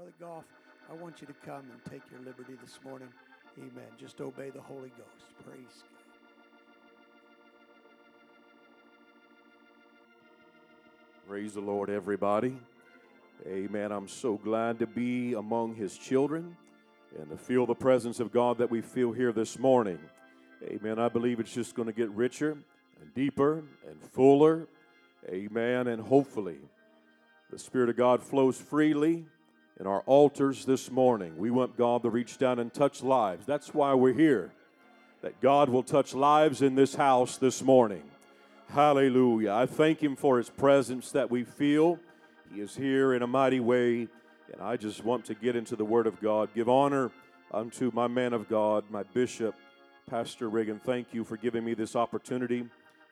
Brother Goff, I want you to come and take your liberty this morning. Amen. Just obey the Holy Ghost. Praise God. Praise the Lord, everybody. Amen. I'm so glad to be among His children and to feel the presence of God that we feel here this morning. Amen. I believe it's just going to get richer and deeper and fuller. Amen. And hopefully, the Spirit of God flows freely in our altars this morning. We want God to reach down and touch lives. That's why we're here, that God will touch lives in this house this morning. Hallelujah. I thank Him for His presence that we feel. He is here in a mighty way. And I just want to get into the Word of God. Give honor unto my man of God, my bishop, Pastor Reagan. Thank you for giving me this opportunity.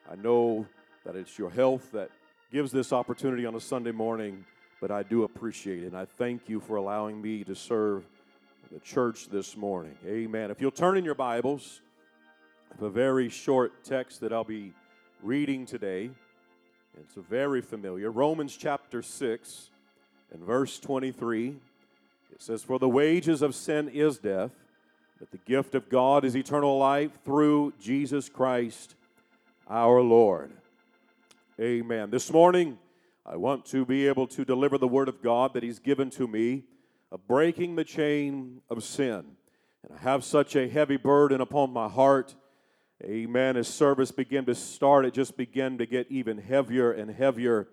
I know that it's your health that gives this opportunity on a Sunday morning, but I do appreciate it. And I thank you for allowing me to serve the church this morning. Amen. If you'll turn in your Bibles, a very short text that I'll be reading today. It's a very familiar Romans chapter 6 and verse 23. It says, For the wages of sin is death, but the gift of God is eternal life through Jesus Christ our Lord. Amen. This morning, I want to be able to deliver the word of God that He's given to me of breaking the chain of sin. And I have such a heavy burden upon my heart. Amen. As service began to start, it just began to get even heavier and heavier.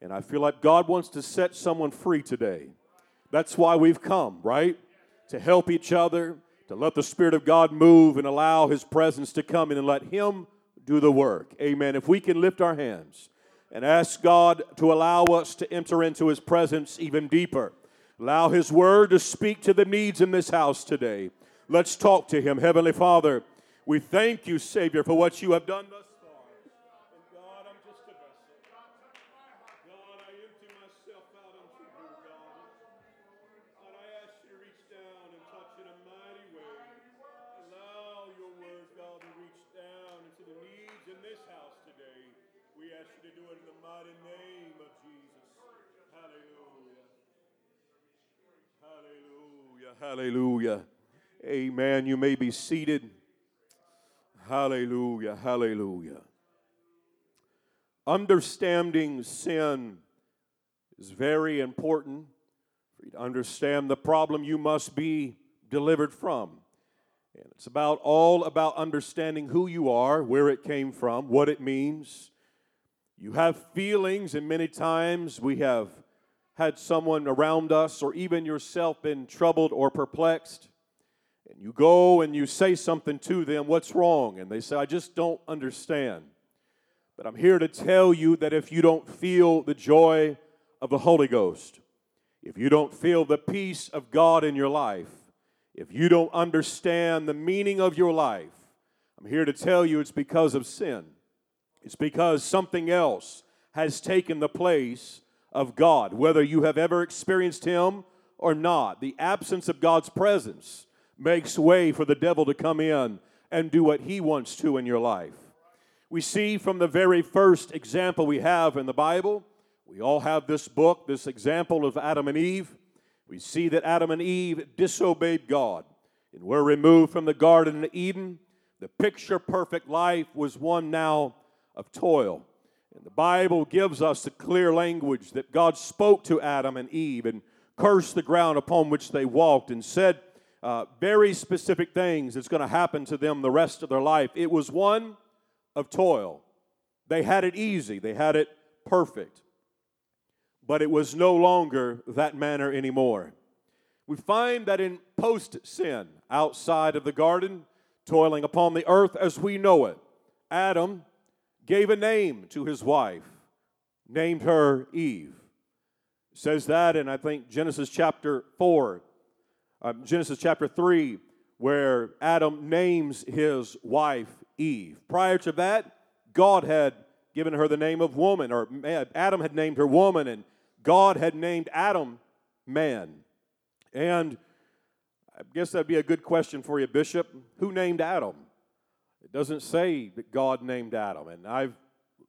And I feel like God wants to set someone free today. That's why we've come, right? To help each other, to let the Spirit of God move and allow His presence to come in and let Him do the work. Amen. If we can lift our hands and ask God to allow us to enter into His presence even deeper, allow His Word to speak to the needs in this house today. Let's talk to Him. Heavenly Father, we thank you, Savior, for what you have done thus Hallelujah. Amen. You may be seated. Hallelujah. Hallelujah. Understanding sin is very important for you to understand the problem you must be delivered from. And it's about all about understanding who you are, where it came from, what it means. You have feelings, and many times we have had someone around us or even yourself been troubled or perplexed. And you go and you say something to them, what's wrong? And they say, I just don't understand. But I'm here to tell you that if you don't feel the joy of the Holy Ghost, if you don't feel the peace of God in your life, if you don't understand the meaning of your life, I'm here to tell you it's because of sin. It's because something else has taken the place of God, whether you have ever experienced Him or not. The absence of God's presence makes way for the devil to come in and do what he wants to in your life. We see from the very first example we have in the Bible, we all have this book, this example of Adam and Eve. We see that Adam and Eve disobeyed God and were removed from the Garden of Eden. The picture perfect life was one now of toil. And the Bible gives us the clear language that God spoke to Adam and Eve and cursed the ground upon which they walked and said uh, very specific things that's going to happen to them the rest of their life. It was one of toil. They had it easy, they had it perfect. But it was no longer that manner anymore. We find that in post sin, outside of the garden, toiling upon the earth as we know it, Adam gave a name to his wife, named her Eve. It says that in, I think, Genesis chapter 4, um, Genesis chapter 3, where Adam names his wife Eve. Prior to that, God had given her the name of woman, or Adam had named her woman, and God had named Adam man. And I guess that'd be a good question for you, Bishop. Who named Adam? Doesn't say that God named Adam. And I've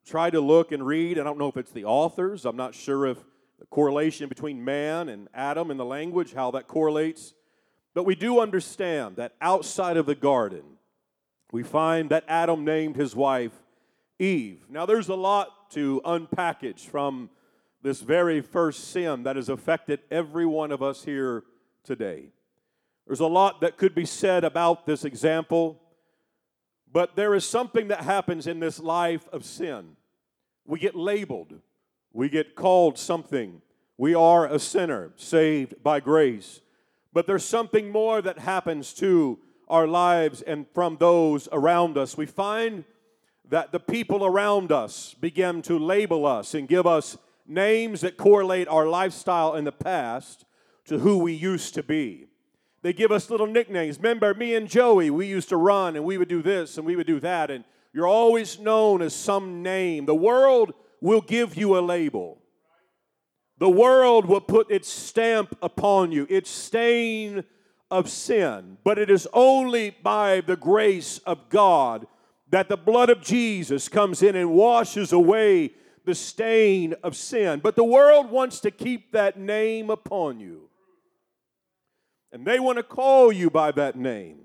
tried to look and read. I don't know if it's the authors. I'm not sure if the correlation between man and Adam in the language, how that correlates. But we do understand that outside of the garden, we find that Adam named his wife Eve. Now, there's a lot to unpackage from this very first sin that has affected every one of us here today. There's a lot that could be said about this example, but there is something that happens in this life of sin. We get labeled, we get called something. We are a sinner saved by grace. But there's something more that happens to our lives and from those around us. We find that the people around us begin to label us and give us names that correlate our lifestyle in the past to who we used to be. They give us little nicknames. Remember, me and Joey, we used to run and we would do this and we would do that, and you're always known as some name. The world will give you a label. The world will put its stamp upon you, its stain of sin. But it is only by the grace of God that the blood of Jesus comes in and washes away the stain of sin. But the world wants to keep that name upon you. And they want to call you by that name.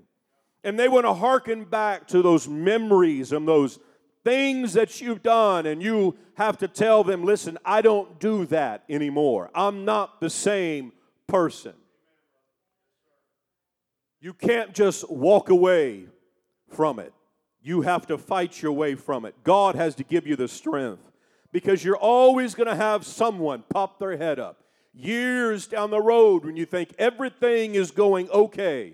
And they want to hearken back to those memories and those things that you've done. And you have to tell them, listen, I don't do that anymore. I'm not the same person. You can't just walk away from it. You have to fight your way from it. God has to give you the strength because you're always going to have someone pop their head up years down the road when you think everything is going okay.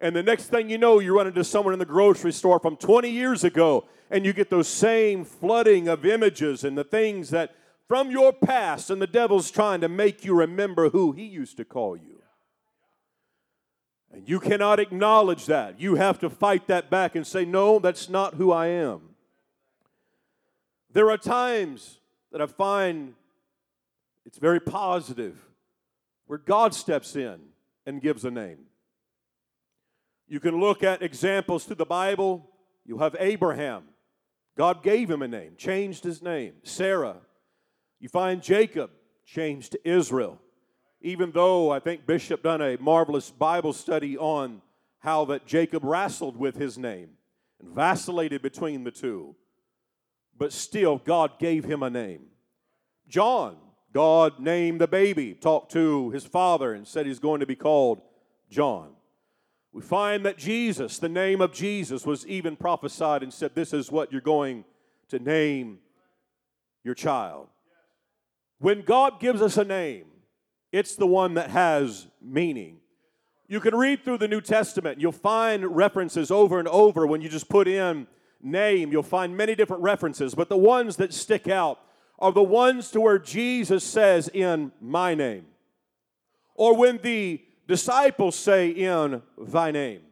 And the next thing you know, you run into someone in the grocery store from 20 years ago, and you get those same flooding of images and the things that from your past, and the devil's trying to make you remember who he used to call you. And you cannot acknowledge that. You have to fight that back and say, No, that's not who I am. There are times that I find it's very positive where God steps in and gives a name. You can look at examples through the Bible. You have Abraham. God gave him a name, changed his name. Sarah. You find Jacob changed to Israel. Even though I think Bishop done a marvelous Bible study on how that Jacob wrestled with his name and vacillated between the two but still God gave him a name. John, God named the baby, talked to his father, and said he's going to be called John. We find that Jesus, the name of Jesus, was even prophesied and said, This is what you're going to name your child. When God gives us a name, it's the one that has meaning. You can read through the New Testament, you'll find references over and over when you just put in name, you'll find many different references, but the ones that stick out are the ones to where Jesus says, In my name. Or when the disciples say, In thy name.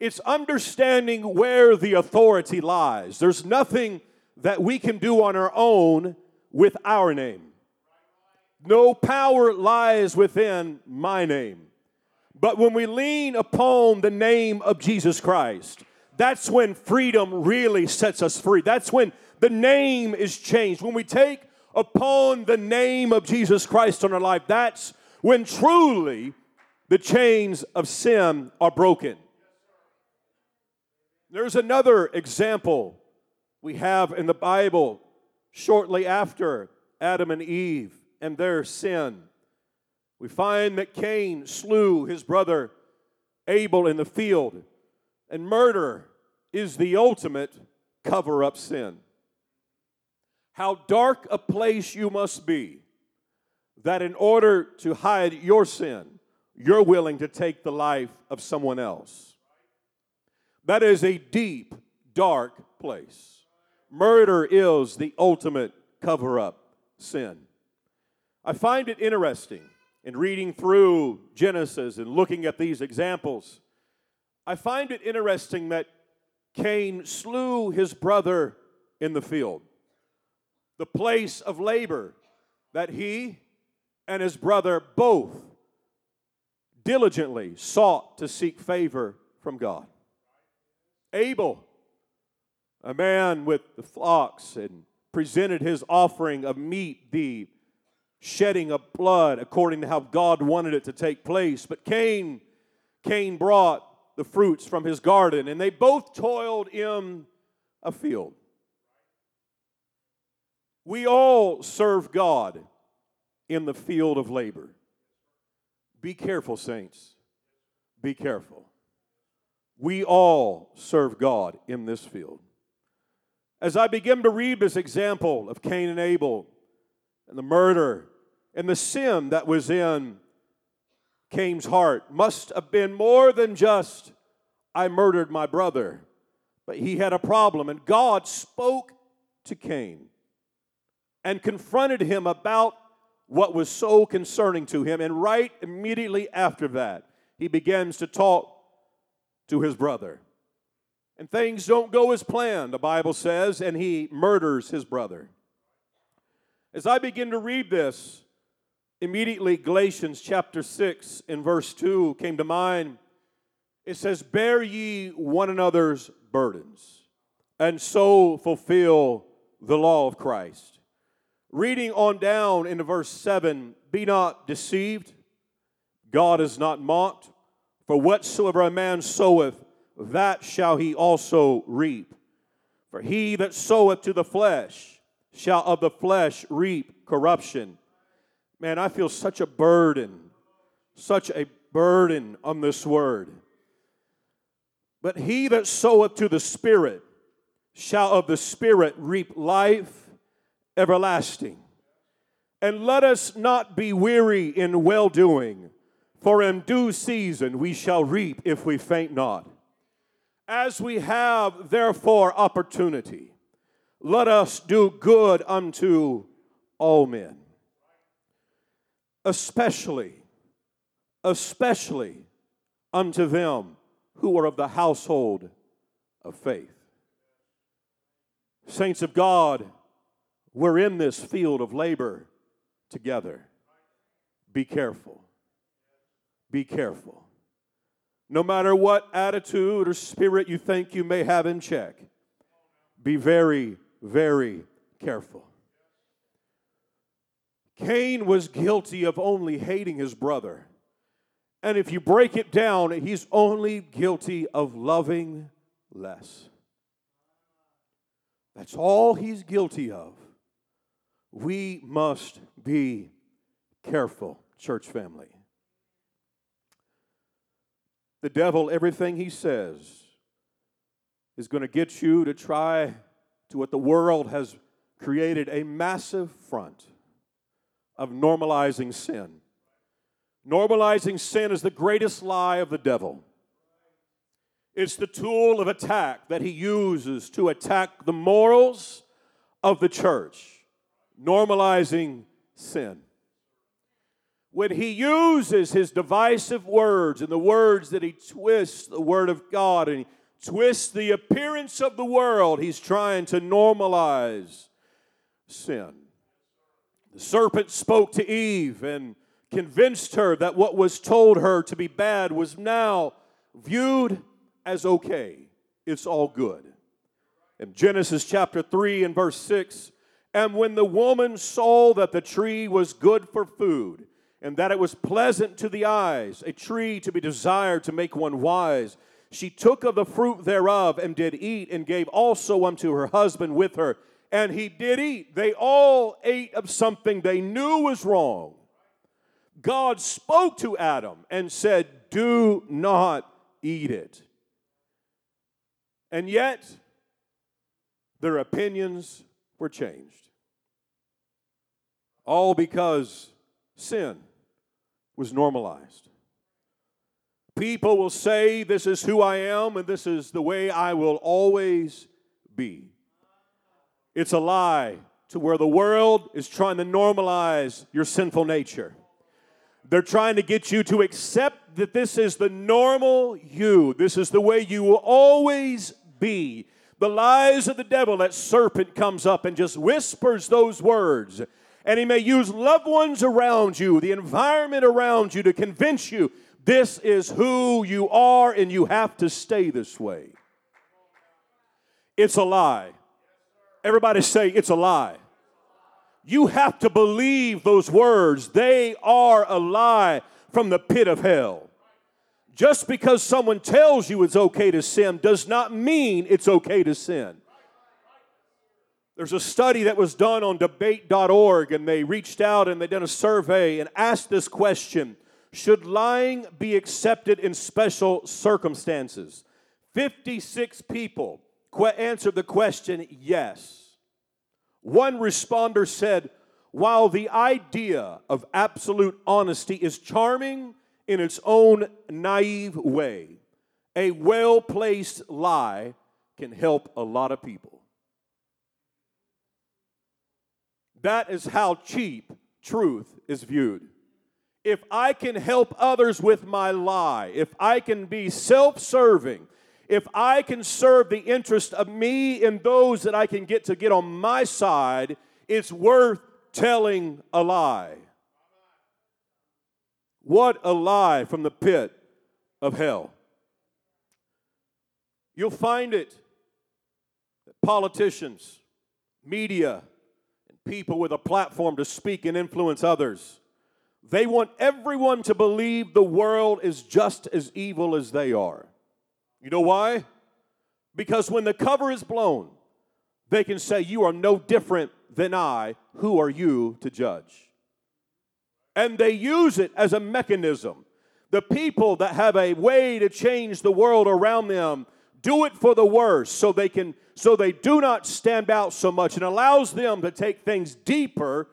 It's understanding where the authority lies. There's nothing that we can do on our own with our name. No power lies within my name. But when we lean upon the name of Jesus Christ, that's when freedom really sets us free. That's when the name is changed. When we take upon the name of Jesus Christ on our life, that's when truly the chains of sin are broken. There's another example we have in the Bible shortly after Adam and Eve and their sin. We find that Cain slew his brother Abel in the field, and murder is the ultimate cover up sin. How dark a place you must be that in order to hide your sin, you're willing to take the life of someone else. That is a deep, dark place. Murder is the ultimate cover up sin. I find it interesting in reading through Genesis and looking at these examples. I find it interesting that Cain slew his brother in the field, the place of labor that he and his brother both diligently sought to seek favor from God. Abel, a man with the flocks, and presented his offering of meat, the shedding of blood according to how God wanted it to take place. But Cain, Cain brought the fruits from his garden, and they both toiled in a field. We all serve God in the field of labor. Be careful, saints. Be careful. We all serve God in this field. As I begin to read this example of Cain and Abel and the murder and the sin that was in Cain's heart, must have been more than just, I murdered my brother. But he had a problem, and God spoke to Cain and confronted him about what was so concerning to him. And right immediately after that, he begins to talk to his brother. And things don't go as planned, the Bible says, and he murders his brother. As I begin to read this, immediately Galatians chapter 6 in verse 2 came to mind. It says, Bear ye one another's burdens, and so fulfill the law of Christ. Reading on down into verse 7 Be not deceived, God is not mocked, for whatsoever a man soweth, that shall he also reap. For he that soweth to the flesh shall of the flesh reap corruption. Man, I feel such a burden, such a burden on this word. But he that soweth to the Spirit shall of the Spirit reap life everlasting. And let us not be weary in well doing, for in due season we shall reap if we faint not. As we have therefore opportunity, let us do good unto all men, especially, especially unto them who are of the household of faith. Saints of God, we're in this field of labor together. Be careful. Be careful. No matter what attitude or spirit you think you may have in check, be very, very careful. Cain was guilty of only hating his brother. And if you break it down, he's only guilty of loving less. That's all he's guilty of. We must be careful, church family. The devil, everything he says, is going to get you to try to what the world has created a massive front of normalizing sin. Normalizing sin is the greatest lie of the devil. It's the tool of attack that he uses to attack the morals of the church normalizing sin. When he uses his divisive words and the words that he twists the word of God and he twists the appearance of the world, he's trying to normalize sin. The serpent spoke to Eve and convinced her that what was told her to be bad was now viewed as okay. It's all good. In Genesis chapter 3 and verse 6, and when the woman saw that the tree was good for food, and that it was pleasant to the eyes, a tree to be desired to make one wise, she took of the fruit thereof and did eat, and gave also unto her husband with her. And he did eat. They all ate of something they knew was wrong. God spoke to Adam and said, Do not eat it. And yet, their opinions were changed. All because sin was normalized. People will say, This is who I am, and this is the way I will always be. It's a lie to where the world is trying to normalize your sinful nature. They're trying to get you to accept that this is the normal you. This is the way you will always be the lies of the devil, that serpent comes up and just whispers those words. And he may use loved ones around you, the environment around you, to convince you this is who you are and you have to stay this way. It's a lie. Everybody say, it's a lie. You have to believe those words. They are a lie from the pit of hell. Just because someone tells you it's okay to sin does not mean it's okay to sin. There's a study that was done on debate.org, and they reached out and they did a survey and asked this question Should lying be accepted in special circumstances? 56 people answered the question yes. One responder said, While the idea of absolute honesty is charming in its own naive way, a well placed lie can help a lot of people. That is how cheap truth is viewed. If I can help others with my lie, if I can be self serving, if I can serve the interest of me and those that I can get to get on my side, it's worth telling a lie. What a lie from the pit of hell. You'll find it that politicians, media, and people with a platform to speak and influence others, they want everyone to believe the world is just as evil as they are. You know why? Because when the cover is blown, they can say, You are no different than I. Who are you to judge? And they use it as a mechanism. The people that have a way to change the world around them do it for the worse so they can so they do not stand out so much and allows them to take things deeper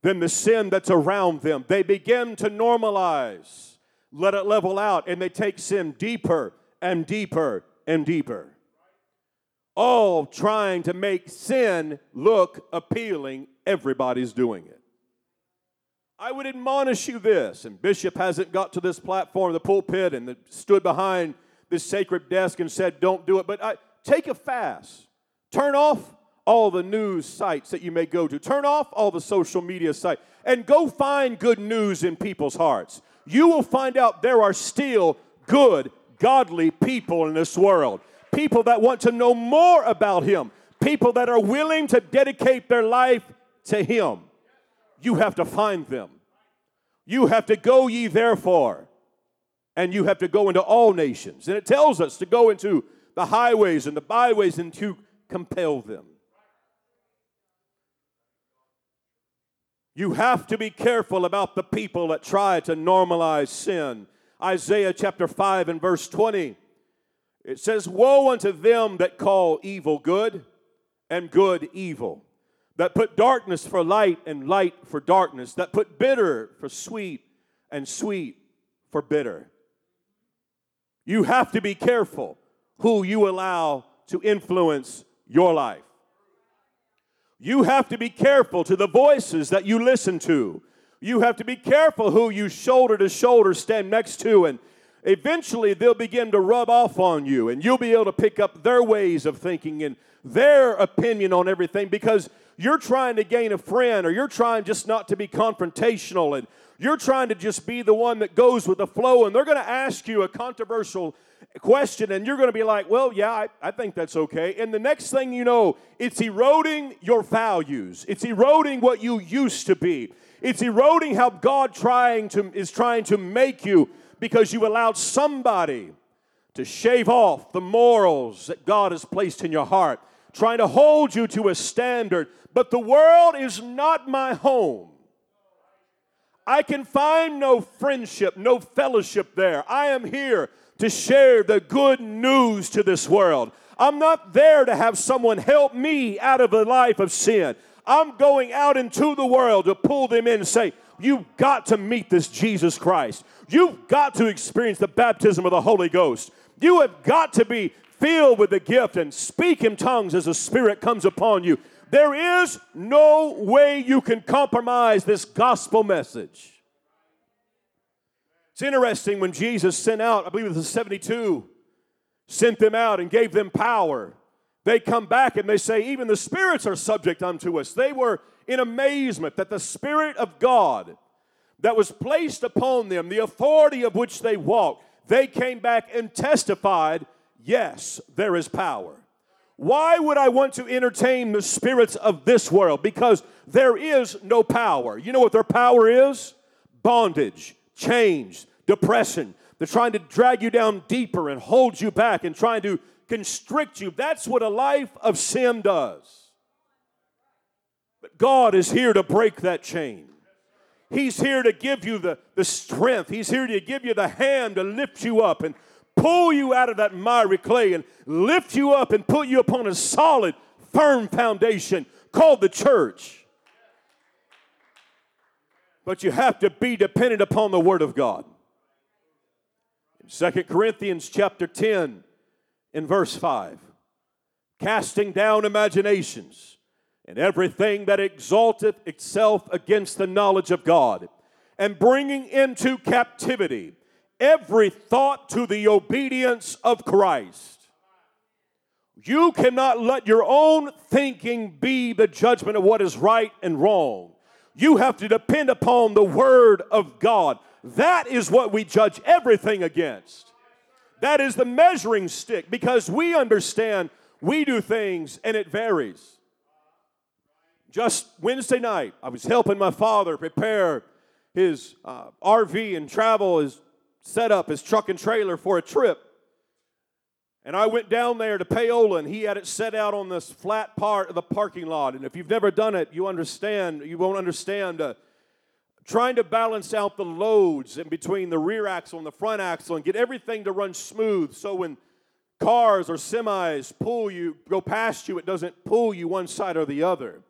than the sin that's around them. They begin to normalize, let it level out, and they take sin deeper and deeper and deeper. All trying to make sin look appealing. Everybody's doing it. I would admonish you this, and Bishop hasn't got to this platform, the pulpit, and stood behind this sacred desk and said, Don't do it. But I, take a fast. Turn off all the news sites that you may go to. Turn off all the social media sites and go find good news in people's hearts. You will find out there are still good godly people in this world. People that want to know more about Him. People that are willing to dedicate their life to Him. You have to find them. You have to go ye therefore, and you have to go into all nations. And it tells us to go into the highways and the byways and to compel them. You have to be careful about the people that try to normalize sin Isaiah chapter 5 and verse 20. It says, Woe unto them that call evil good and good evil, that put darkness for light and light for darkness, that put bitter for sweet and sweet for bitter. You have to be careful who you allow to influence your life. You have to be careful to the voices that you listen to you have to be careful who you shoulder to shoulder stand next to, and eventually they'll begin to rub off on you, and you'll be able to pick up their ways of thinking and their opinion on everything because you're trying to gain a friend or you're trying just not to be confrontational and you're trying to just be the one that goes with the flow, and they're going to ask you a controversial question, and you're going to be like, Well, yeah, I, I, think that's okay. And the next thing you know, it's eroding your values, it's eroding what you used to be. It's eroding how God trying to, is trying to make you because you allowed somebody to shave off the morals that God has placed in your heart, trying to hold you to a standard. But the world is not my home. I can find no friendship, no fellowship there. I am here to share the good news to this world. I'm not there to have someone help me out of a life of sin. I'm going out into the world to pull them in and say, You've got to meet this Jesus Christ. You've got to experience the baptism of the Holy Ghost. You have got to be filled with the gift and speak in tongues as the Spirit comes upon you. There is no way you can compromise this gospel message. It's interesting when Jesus sent out, I believe it was the 72, sent them out and gave them power they come back and they say, Even the spirits are subject unto us. They were in amazement that the Spirit of God that was placed upon them, the authority of which they walked, they came back and testified, Yes, there is power. Why would I want to entertain the spirits of this world? Because there is no power. You know what their power is? Bondage, change, depression. They're trying to drag you down deeper and hold you back and trying to constrict you. That's what a life of sin does. But God is here to break that chain. He's here to give you the, the strength. He's here to give you the hand to lift you up and pull you out of that miry clay and lift you up and put you upon a solid, firm foundation called the church. But you have to be dependent upon the Word of God. In 2 Corinthians chapter 10 in verse 5, casting down imaginations and everything that exalteth itself against the knowledge of God, and bringing into captivity every thought to the obedience of Christ. You cannot let your own thinking be the judgment of what is right and wrong. You have to depend upon the Word of God. That is what we judge everything against. That is the measuring stick because we understand we do things and it varies. Just Wednesday night, I was helping my father prepare his uh, RV and travel his set up his truck and trailer for a trip. And I went down there to Payola, and he had it set out on this flat part of the parking lot. And if you've never done it, you understand, you won't understand. Uh, trying to balance out the loads in between the rear axle and the front axle and get everything to run smooth so when cars or semis pull you, go past you, it doesn't pull you one side or the other.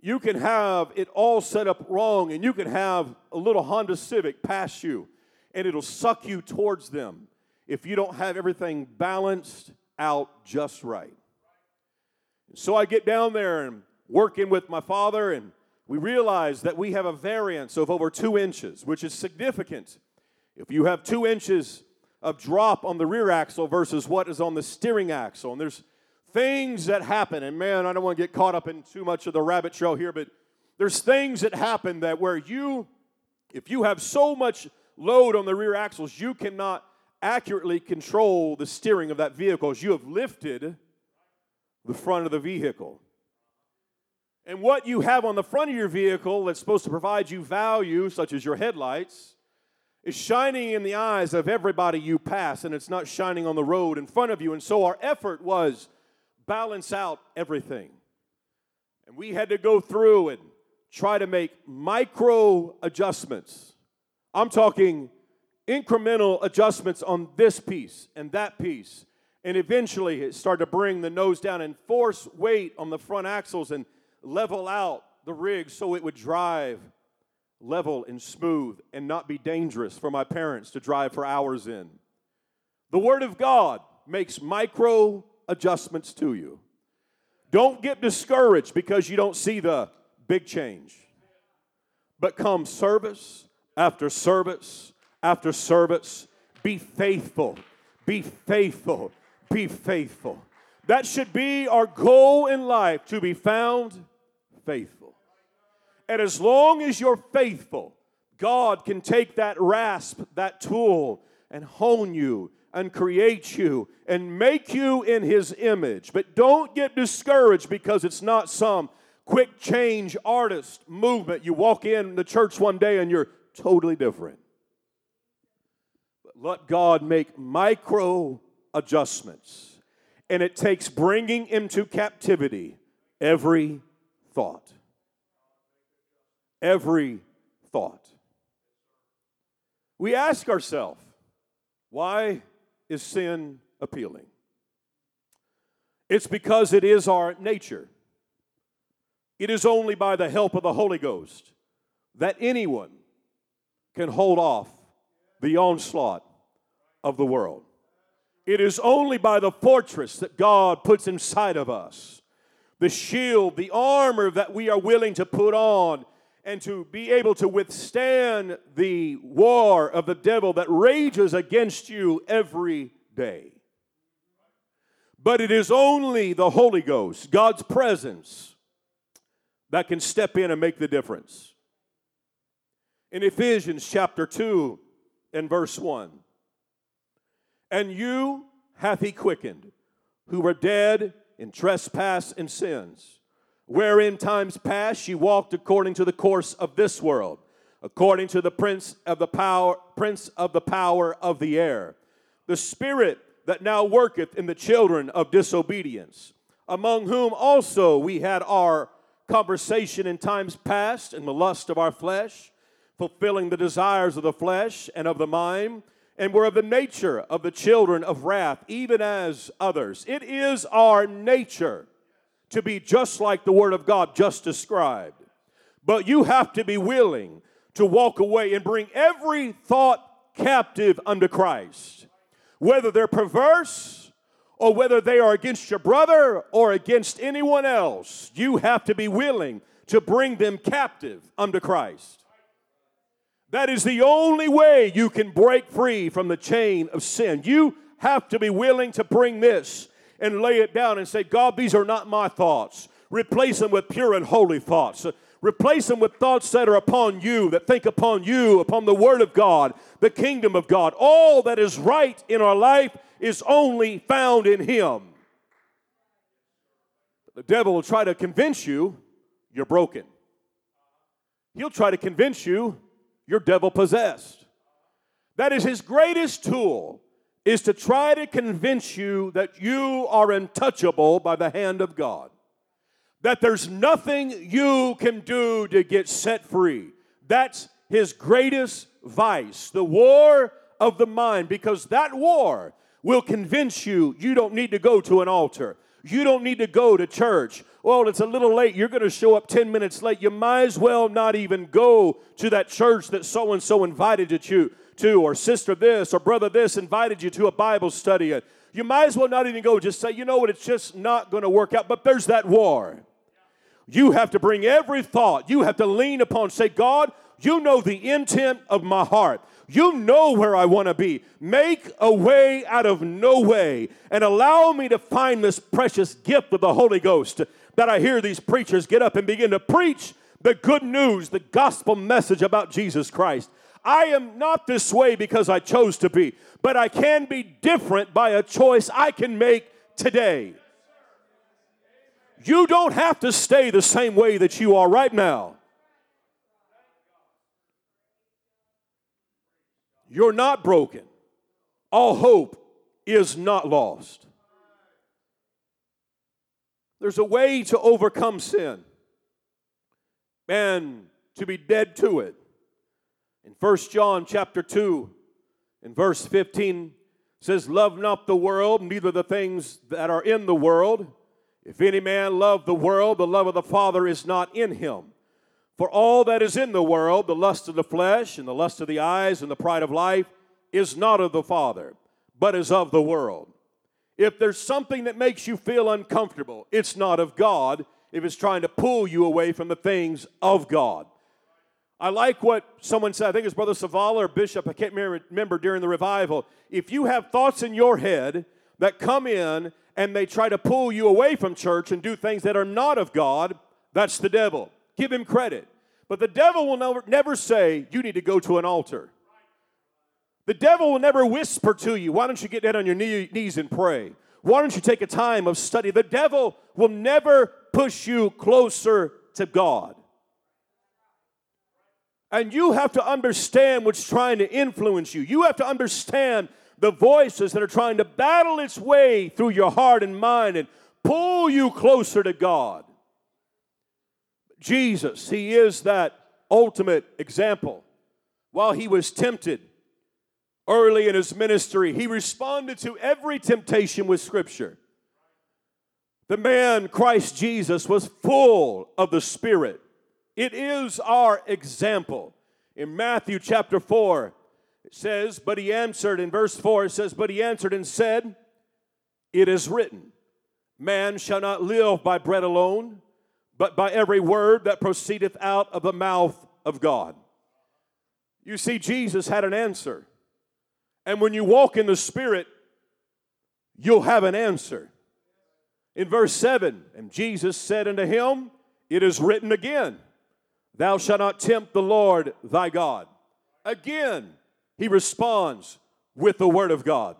You can have it all set up wrong, and you can have a little Honda Civic pass you and it'll suck you towards them if you don't have everything balanced out just right. So I get down there and working with my father, and we realize that we have a variance of over two inches, which is significant. If you have two inches of drop on the rear axle versus what is on the steering axle, and there's things that happen, and man, I don't want to get caught up in too much of the rabbit trail here, but there's things that happen that where you, if you have so much load on the rear axles, you cannot accurately control the steering of that vehicle as you have lifted the front of the vehicle. And what you have on the front of your vehicle that's supposed to provide you value, such as your headlights, is shining in the eyes of everybody you pass, and it's not shining on the road in front of you. And so our effort was balance out everything. And we had to go through and try to make micro adjustments I'm talking incremental adjustments on this piece and that piece. And eventually it started to bring the nose down and force weight on the front axles and level out the rig so it would drive level and smooth and not be dangerous for my parents to drive for hours in. The Word of God makes micro adjustments to you. Don't get discouraged because you don't see the big change. But come service after service after service. Be faithful. Be faithful. Be faithful. That should be our goal in life to be found faithful. And as long as you're faithful, God can take that rasp, that tool, and hone you and create you and make you in His image. But don't get discouraged because it's not some quick change artist movement. You walk in the church one day and you're totally different. Let God make micro adjustments. And it takes bringing into captivity every thought. Every thought. We ask ourselves, why is sin appealing? It's because it is our nature. It is only by the help of the Holy Ghost that anyone can hold off the onslaught of the world. It is only by the fortress that God puts inside of us, the shield, the armor that we are willing to put on and to be able to withstand the war of the devil that rages against you every day. But it is only the Holy Ghost, God's presence, that can step in and make the difference in Ephesians chapter 2 and verse 1. And you hath he quickened, who were dead in trespass and sins, wherein times past ye walked according to the course of this world, according to the prince of the power, prince of the power of the air, the spirit that now worketh in the children of disobedience, among whom also we had our conversation in times past in the lust of our flesh, fulfilling the desires of the flesh and of the mind, and were of the nature of the children of wrath, even as others. It is our nature to be just like the Word of God just described. But you have to be willing to walk away and bring every thought captive unto Christ, whether they're perverse or whether they are against your brother or against anyone else, you have to be willing to bring them captive unto Christ. That is the only way you can break free from the chain of sin. You have to be willing to bring this and lay it down and say, God, these are not my thoughts. Replace them with pure and holy thoughts. Replace them with thoughts that are upon you, that think upon you, upon the Word of God, the kingdom of God. All that is right in our life is only found in Him. The devil will try to convince you you're broken. He'll try to convince you you're devil possessed. That is his greatest tool is to try to convince you that you are untouchable by the hand of God. That there's nothing you can do to get set free. That's his greatest vice, the war of the mind, because that war will convince you you don't need to go to an altar. You don't need to go to church. Well, it's a little late. You're going to show up 10 minutes late. You might as well not even go to that church that so and so invited you to, or sister this, or brother this invited you to a Bible study. You might as well not even go. Just say, you know what, it's just not going to work out. But there's that war. You have to bring every thought, you have to lean upon, say, God, you know the intent of my heart. You know where I want to be. Make a way out of no way and allow me to find this precious gift of the Holy Ghost that I hear these preachers get up and begin to preach the good news, the gospel message about Jesus Christ. I am not this way because I chose to be, but I can be different by a choice I can make today. You don't have to stay the same way that you are right now. You're not broken. All hope is not lost. There's a way to overcome sin and to be dead to it. In 1 John chapter 2, in verse 15, says, Love not the world, neither the things that are in the world. If any man love the world, the love of the Father is not in him. For all that is in the world, the lust of the flesh, and the lust of the eyes, and the pride of life, is not of the Father, but is of the world. If there's something that makes you feel uncomfortable, it's not of God if it's trying to pull you away from the things of God. I like what someone said, I think it's Brother Savala or Bishop, I can't remember during the revival. If you have thoughts in your head that come in and they try to pull you away from church and do things that are not of God, that's the devil. Give him credit. But the devil will never, never say, You need to go to an altar. The devil will never whisper to you, Why don't you get down on your knee, knees and pray? Why don't you take a time of study? The devil will never push you closer to God. And you have to understand what's trying to influence you. You have to understand the voices that are trying to battle its way through your heart and mind and pull you closer to God. Jesus, He is that ultimate example. While He was tempted early in His ministry, He responded to every temptation with Scripture. The man, Christ Jesus, was full of the Spirit. It is our example. In Matthew chapter 4, it says, But he answered, in verse 4, it says, But he answered and said, It is written, Man shall not live by bread alone, but by every word that proceedeth out of the mouth of God. You see, Jesus had an answer. And when you walk in the Spirit, you'll have an answer. In verse 7, and Jesus said unto him, It is written again, Thou shalt not tempt the Lord thy God. Again, he responds with the word of God.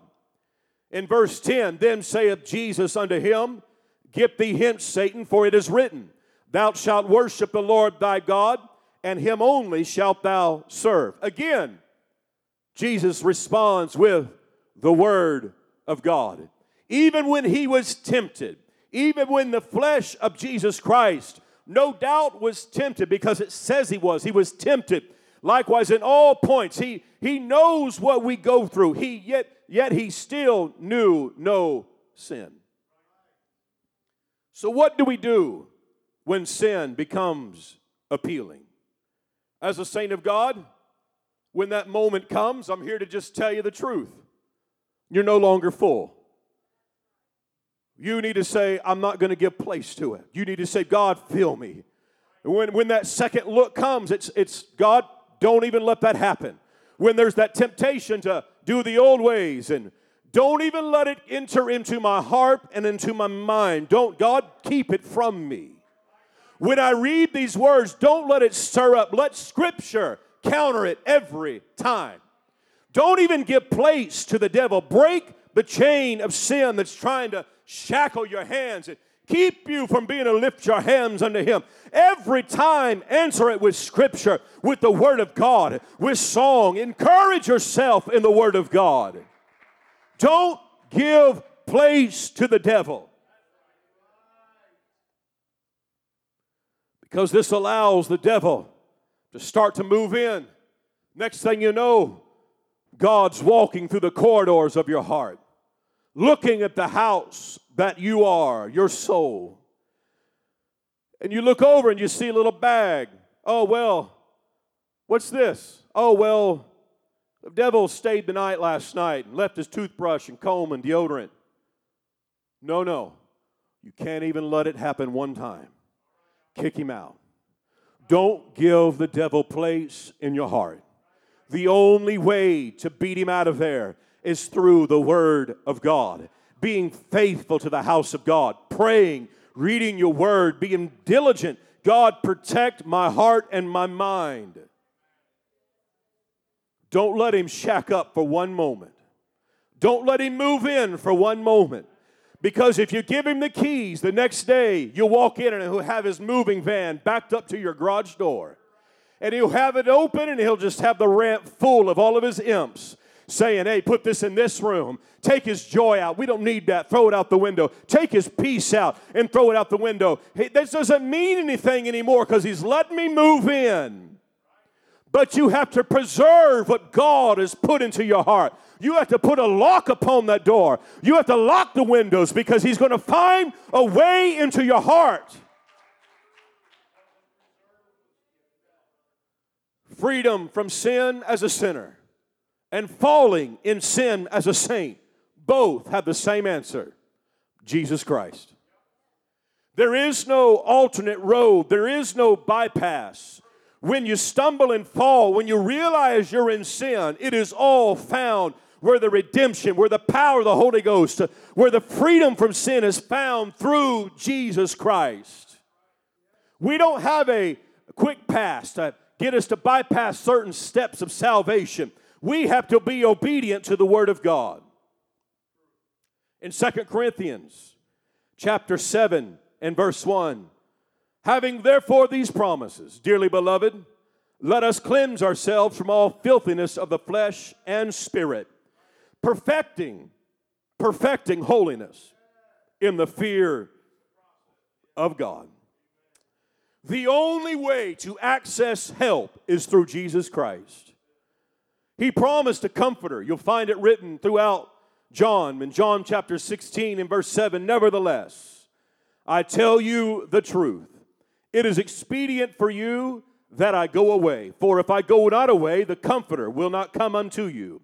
In verse 10, then saith Jesus unto him, Get thee hence, Satan, for it is written, Thou shalt worship the Lord thy God, and him only shalt thou serve. Again, Jesus responds with the word of God. Even when he was tempted, even when the flesh of Jesus Christ no doubt was tempted because it says he was. He was tempted. Likewise, in all points, he, he knows what we go through. He yet, yet he still knew no sin. So, what do we do when sin becomes appealing? As a saint of God, when that moment comes, I'm here to just tell you the truth. You're no longer full. You need to say, I'm not going to give place to it. You need to say, God, fill me. When, when that second look comes, it's, it's God, don't even let that happen. When there's that temptation to do the old ways and don't even let it enter into my heart and into my mind. Don't, God, keep it from me. When I read these words, don't let it stir up. Let Scripture counter it every time. Don't even give place to the devil. Break the chain of sin that's trying to shackle your hands and keep you from being to lift your hands unto Him. Every time, answer it with Scripture, with the Word of God, with song. Encourage yourself in the Word of God. Don't give place to the devil. Because this allows the devil to start to move in. Next thing you know, God's walking through the corridors of your heart looking at the house that you are, your soul. And you look over and you see a little bag. Oh, well, what's this? Oh, well, the devil stayed the night last night and left his toothbrush and comb and deodorant. No, no. You can't even let it happen one time. Kick him out. Don't give the devil place in your heart. The only way to beat him out of there is through the Word of God. Being faithful to the house of God, praying, reading your Word, being diligent. God, protect my heart and my mind. Don't let him shack up for one moment. Don't let him move in for one moment. Because if you give him the keys, the next day you'll walk in and he'll have his moving van backed up to your garage door. And he'll have it open and he'll just have the ramp full of all of his imps saying, hey, put this in this room. Take his joy out. We don't need that. Throw it out the window. Take his peace out and throw it out the window. Hey, this doesn't mean anything anymore because he's letting me move in. But you have to preserve what God has put into your heart. You have to put a lock upon that door. You have to lock the windows because he's going to find a way into your heart. Freedom from sin as a sinner and falling in sin as a saint both have the same answer Jesus Christ. There is no alternate road, there is no bypass. When you stumble and fall, when you realize you're in sin, it is all found where the redemption, where the power of the Holy Ghost, where the freedom from sin is found through Jesus Christ. We don't have a quick pass to get us to bypass certain steps of salvation we have to be obedient to the word of God. In Second Corinthians chapter 7 and verse 1, having therefore these promises, dearly beloved, let us cleanse ourselves from all filthiness of the flesh and spirit, perfecting, perfecting holiness in the fear of God. The only way to access help is through Jesus Christ. He promised a comforter. You'll find it written throughout John, in John chapter 16 and verse 7. Nevertheless, I tell you the truth. It is expedient for you that I go away. For if I go not away, the comforter will not come unto you.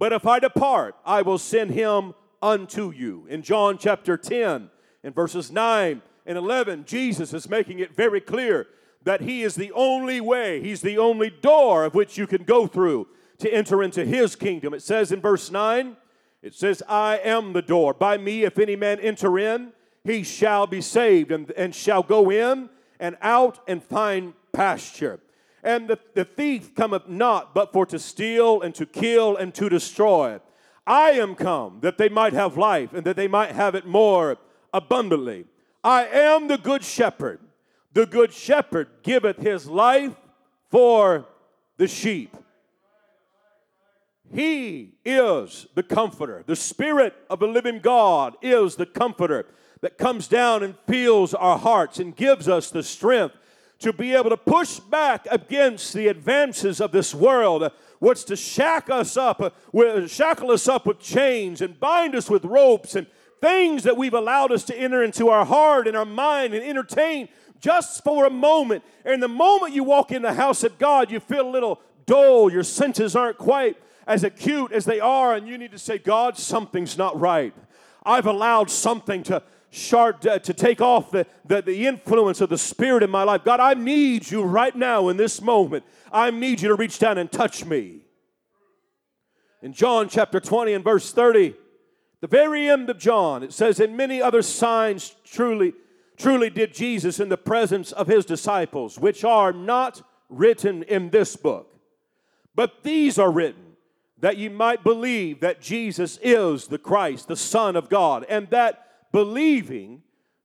But if I depart, I will send him unto you. In John chapter 10, in verses 9 and 11, Jesus is making it very clear that he is the only way, he's the only door of which you can go through to enter into his kingdom. It says in verse 9, it says, I am the door. By me, if any man enter in, he shall be saved and, and shall go in and out and find pasture. And the, the thief cometh not but for to steal and to kill and to destroy. I am come that they might have life and that they might have it more abundantly. I am the good shepherd. The good shepherd giveth his life for the sheep. He is the comforter. The Spirit of the living God is the comforter that comes down and fills our hearts and gives us the strength to be able to push back against the advances of this world, what's to shack us up, uh, shackle us up with chains and bind us with ropes and things that we've allowed us to enter into our heart and our mind and entertain just for a moment. And the moment you walk in the house of God, you feel a little dull, your senses aren't quite as acute as they are, and you need to say, God, something's not right. I've allowed something to short, uh, to take off the, the, the influence of the Spirit in my life. God, I need you right now in this moment. I need you to reach down and touch me. In John chapter 20 and verse 30, the very end of John, it says, And many other signs truly, truly did Jesus in the presence of his disciples, which are not written in this book. But these are written that ye might believe that Jesus is the Christ, the Son of God, and that believing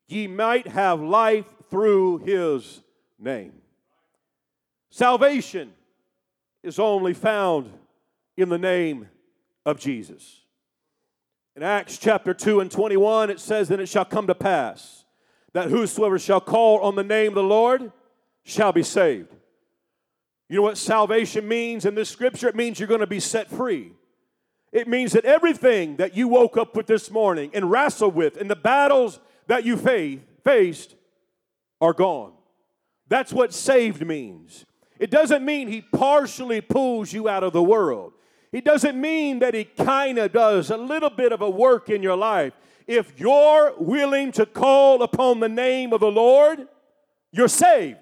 ye might have life through his name. Salvation is only found in the name of Jesus. In Acts chapter 2 and 21, it says, And it shall come to pass that whosoever shall call on the name of the Lord shall be saved. You know what salvation means in this scripture? It means you're going to be set free. It means that everything that you woke up with this morning and wrestled with and the battles that you faced are gone. That's what saved means. It doesn't mean he partially pulls you out of the world. It doesn't mean that he kind of does a little bit of a work in your life. If you're willing to call upon the name of the Lord, you're saved.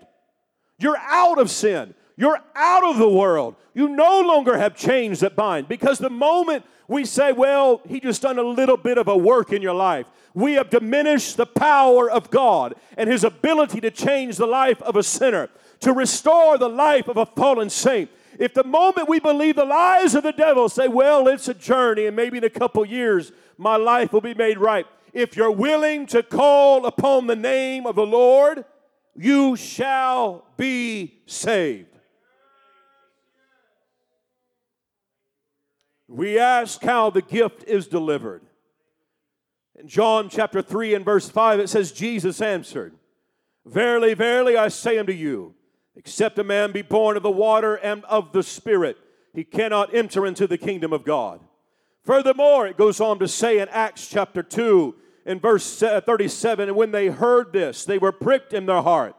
You're out of sin. You're out of the world. You no longer have chains that bind. Because the moment we say, well, he just done a little bit of a work in your life, we have diminished the power of God and his ability to change the life of a sinner, to restore the life of a fallen saint. If the moment we believe the lies of the devil, say, well, it's a journey and maybe in a couple years my life will be made right. If you're willing to call upon the name of the Lord, you shall be saved. We ask how the gift is delivered. In John chapter 3 and verse 5, it says, Jesus answered, Verily, verily, I say unto you, except a man be born of the water and of the Spirit, he cannot enter into the kingdom of God. Furthermore, it goes on to say in Acts chapter 2 in verse uh, 37, and when they heard this, they were pricked in their heart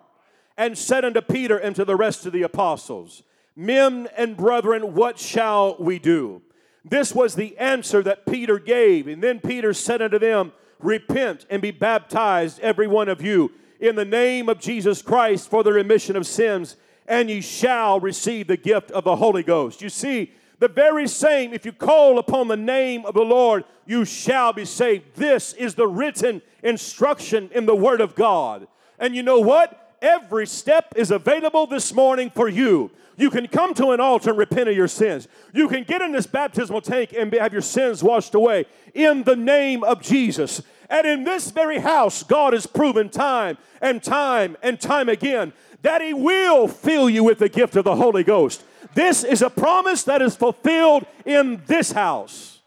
and said unto Peter and to the rest of the apostles, Men and brethren, what shall we do? This was the answer that Peter gave. And then Peter said unto them, Repent and be baptized, every one of you, in the name of Jesus Christ for the remission of sins, and ye shall receive the gift of the Holy Ghost. You see, the very same, if you call upon the name of the Lord, you shall be saved. This is the written instruction in the Word of God. And you know what? Every step is available this morning for you. You can come to an altar and repent of your sins. You can get in this baptismal tank and have your sins washed away in the name of Jesus. And in this very house, God has proven time and time and time again that He will fill you with the gift of the Holy Ghost. This is a promise that is fulfilled in this house.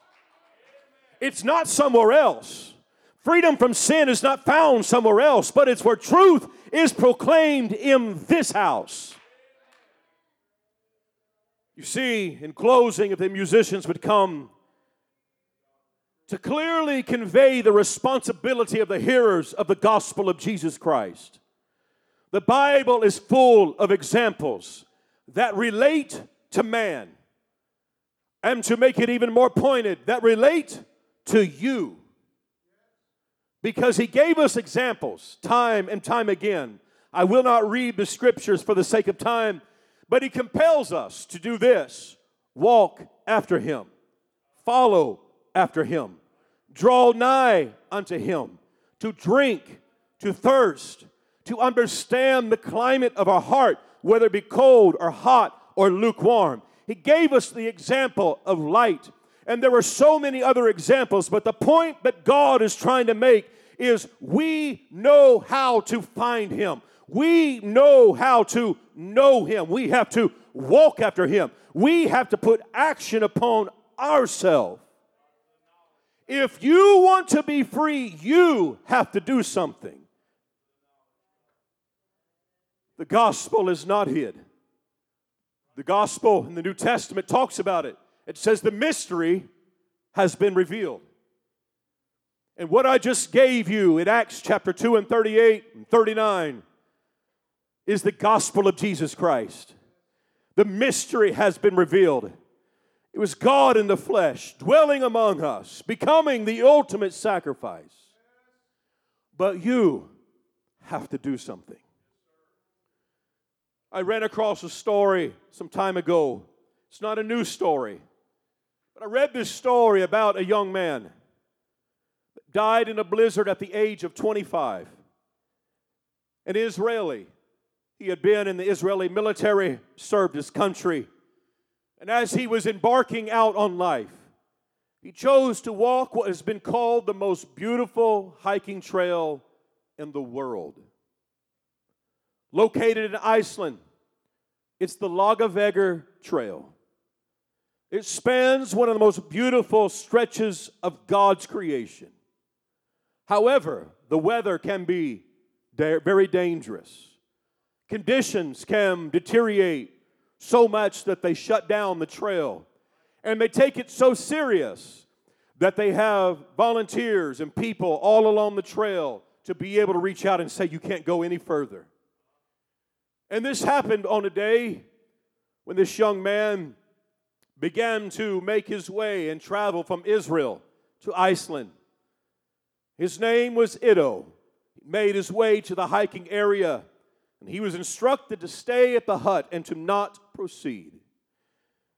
It's not somewhere else. Freedom from sin is not found somewhere else, but it's where truth is proclaimed in this house. You see, in closing, if the musicians would come to clearly convey the responsibility of the hearers of the gospel of Jesus Christ. The Bible is full of examples that relate to man, and to make it even more pointed, that relate to you. Because he gave us examples time and time again. I will not read the scriptures for the sake of time, but he compels us to do this walk after him, follow after him, draw nigh unto him, to drink, to thirst, to understand the climate of our heart, whether it be cold or hot or lukewarm. He gave us the example of light. And there were so many other examples, but the point that God is trying to make is we know how to find him. We know how to know him. We have to walk after him. We have to put action upon ourselves. If you want to be free, you have to do something. The gospel is not hid. The gospel in the New Testament talks about it. It says the mystery has been revealed. And what I just gave you in Acts chapter 2 and 38 and 39 is the gospel of Jesus Christ. The mystery has been revealed. It was God in the flesh, dwelling among us, becoming the ultimate sacrifice. But you have to do something. I ran across a story some time ago. It's not a new story, but I read this story about a young man that died in a blizzard at the age of 25. An Israeli. He had been in the Israeli military, served his country. And as he was embarking out on life, he chose to walk what has been called the most beautiful hiking trail in the world. Located in Iceland, it's the Laugavegur Trail. It spans one of the most beautiful stretches of God's creation. However, the weather can be very dangerous. Conditions can deteriorate so much that they shut down the trail. And they take it so serious that they have volunteers and people all along the trail to be able to reach out and say, You can't go any further. And this happened on a day when this young man began to make his way and travel from Israel to Iceland. His name was Ido. He made his way to the hiking area and he was instructed to stay at the hut and to not proceed.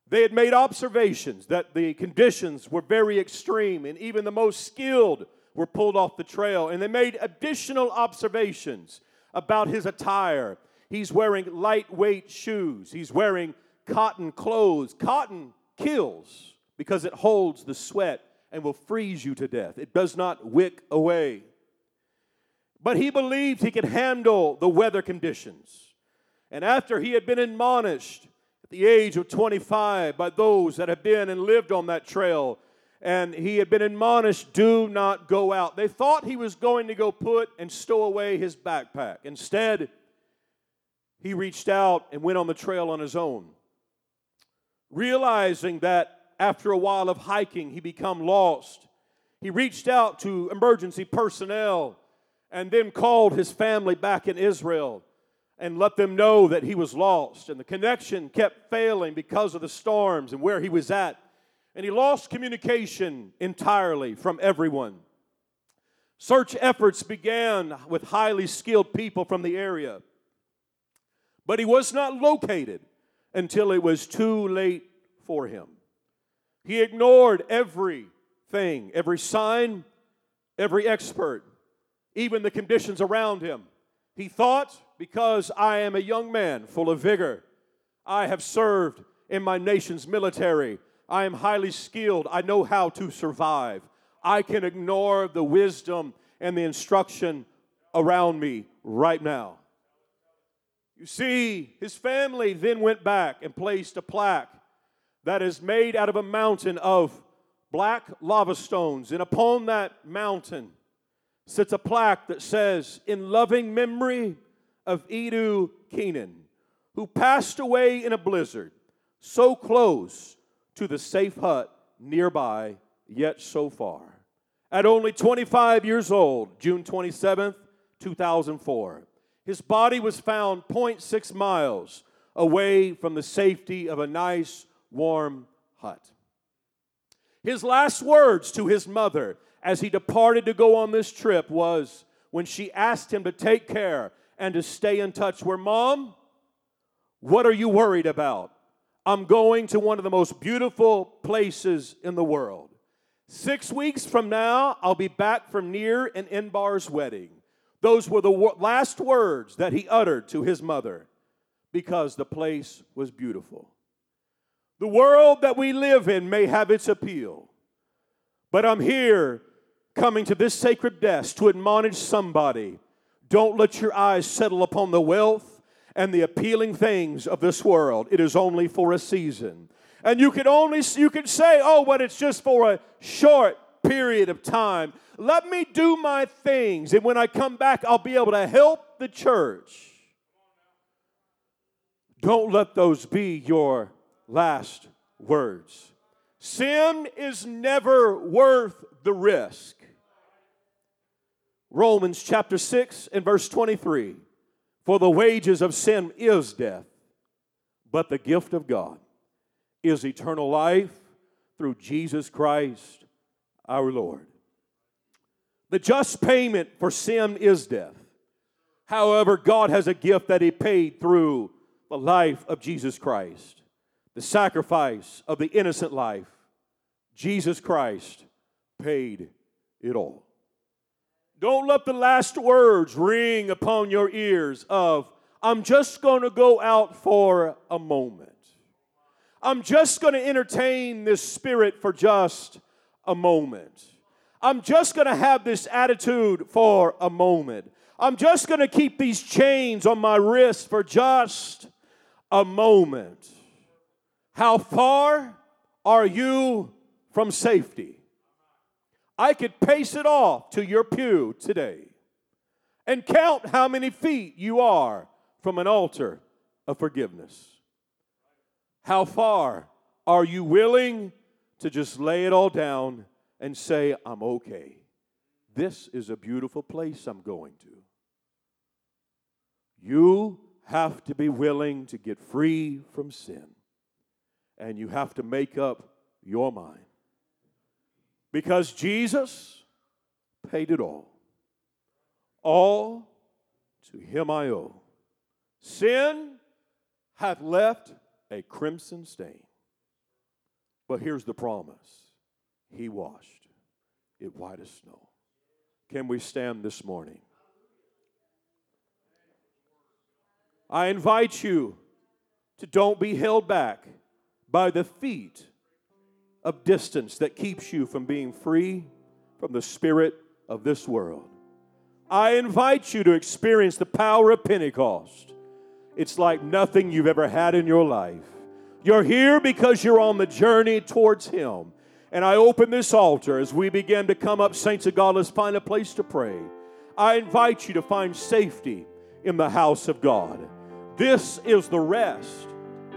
They had made observations that the conditions were very extreme, and even the most skilled were pulled off the trail. And they made additional observations about his attire. He's wearing lightweight shoes, he's wearing cotton clothes. Cotton kills because it holds the sweat and will freeze you to death, it does not wick away. But he believed he could handle the weather conditions. And after he had been admonished at the age of 25 by those that had been and lived on that trail, and he had been admonished, do not go out. They thought he was going to go put and stow away his backpack. Instead, he reached out and went on the trail on his own. Realizing that after a while of hiking, he become lost, he reached out to emergency personnel and then called his family back in Israel and let them know that he was lost. And the connection kept failing because of the storms and where he was at. And he lost communication entirely from everyone. Search efforts began with highly skilled people from the area. But he was not located until it was too late for him. He ignored everything, every sign, every expert even the conditions around him. He thought, because I am a young man full of vigor, I have served in my nation's military, I am highly skilled, I know how to survive. I can ignore the wisdom and the instruction around me right now. You see, his family then went back and placed a plaque that is made out of a mountain of black lava stones. And upon that mountain sits a plaque that says, In loving memory of Ido Keinan, who passed away in a blizzard, so close to the safe hut nearby, yet so far. At only 25 years old, June 27th, 2004, his body was found 0.6 miles away from the safety of a nice, warm hut. His last words to his mother as he departed to go on this trip was when she asked him to take care and to stay in touch. Where, Mom, what are you worried about? I'm going to one of the most beautiful places in the world. Six weeks from now, I'll be back from Nir and Inbar's wedding. Those were the last words that he uttered to his mother because the place was beautiful. The world that we live in may have its appeal, but I'm here coming to this sacred desk to admonish somebody. Don't let your eyes settle upon the wealth and the appealing things of this world. It is only for a season. And you can only you can say, "Oh, but it's just for a short period of time. Let me do my things, and when I come back, I'll be able to help the church." Don't let those be your last words. Sin is never worth the risk. Romans chapter 6 and verse 23 For the wages of sin is death, but the gift of God is eternal life through Jesus Christ our Lord. The just payment for sin is death. However, God has a gift that He paid through the life of Jesus Christ, the sacrifice of the innocent life. Jesus Christ paid it all. Don't let the last words ring upon your ears of, I'm just going to go out for a moment. I'm just going to entertain this spirit for just a moment. I'm just going to have this attitude for a moment. I'm just going to keep these chains on my wrist for just a moment. How far are you from safety? I could pace it off to your pew today and count how many feet you are from an altar of forgiveness. How far are you willing to just lay it all down and say, I'm okay? This is a beautiful place I'm going to. You have to be willing to get free from sin. And you have to make up your mind. Because Jesus paid it all. All to him I owe. Sin hath left a crimson stain. But here's the promise He washed it white as snow. Can we stand this morning? I invite you to don't be held back by the feet of distance that keeps you from being free from the spirit of this world. I invite you to experience the power of Pentecost. It's like nothing you've ever had in your life. You're here because you're on the journey towards Him. And I open this altar as we begin to come up, saints of God, let's find a place to pray. I invite you to find safety in the house of God. This is the rest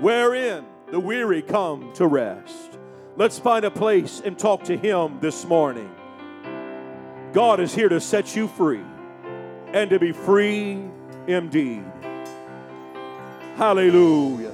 wherein the weary come to rest. Let's find a place and talk to Him this morning. God is here to set you free and to be free indeed. Hallelujah.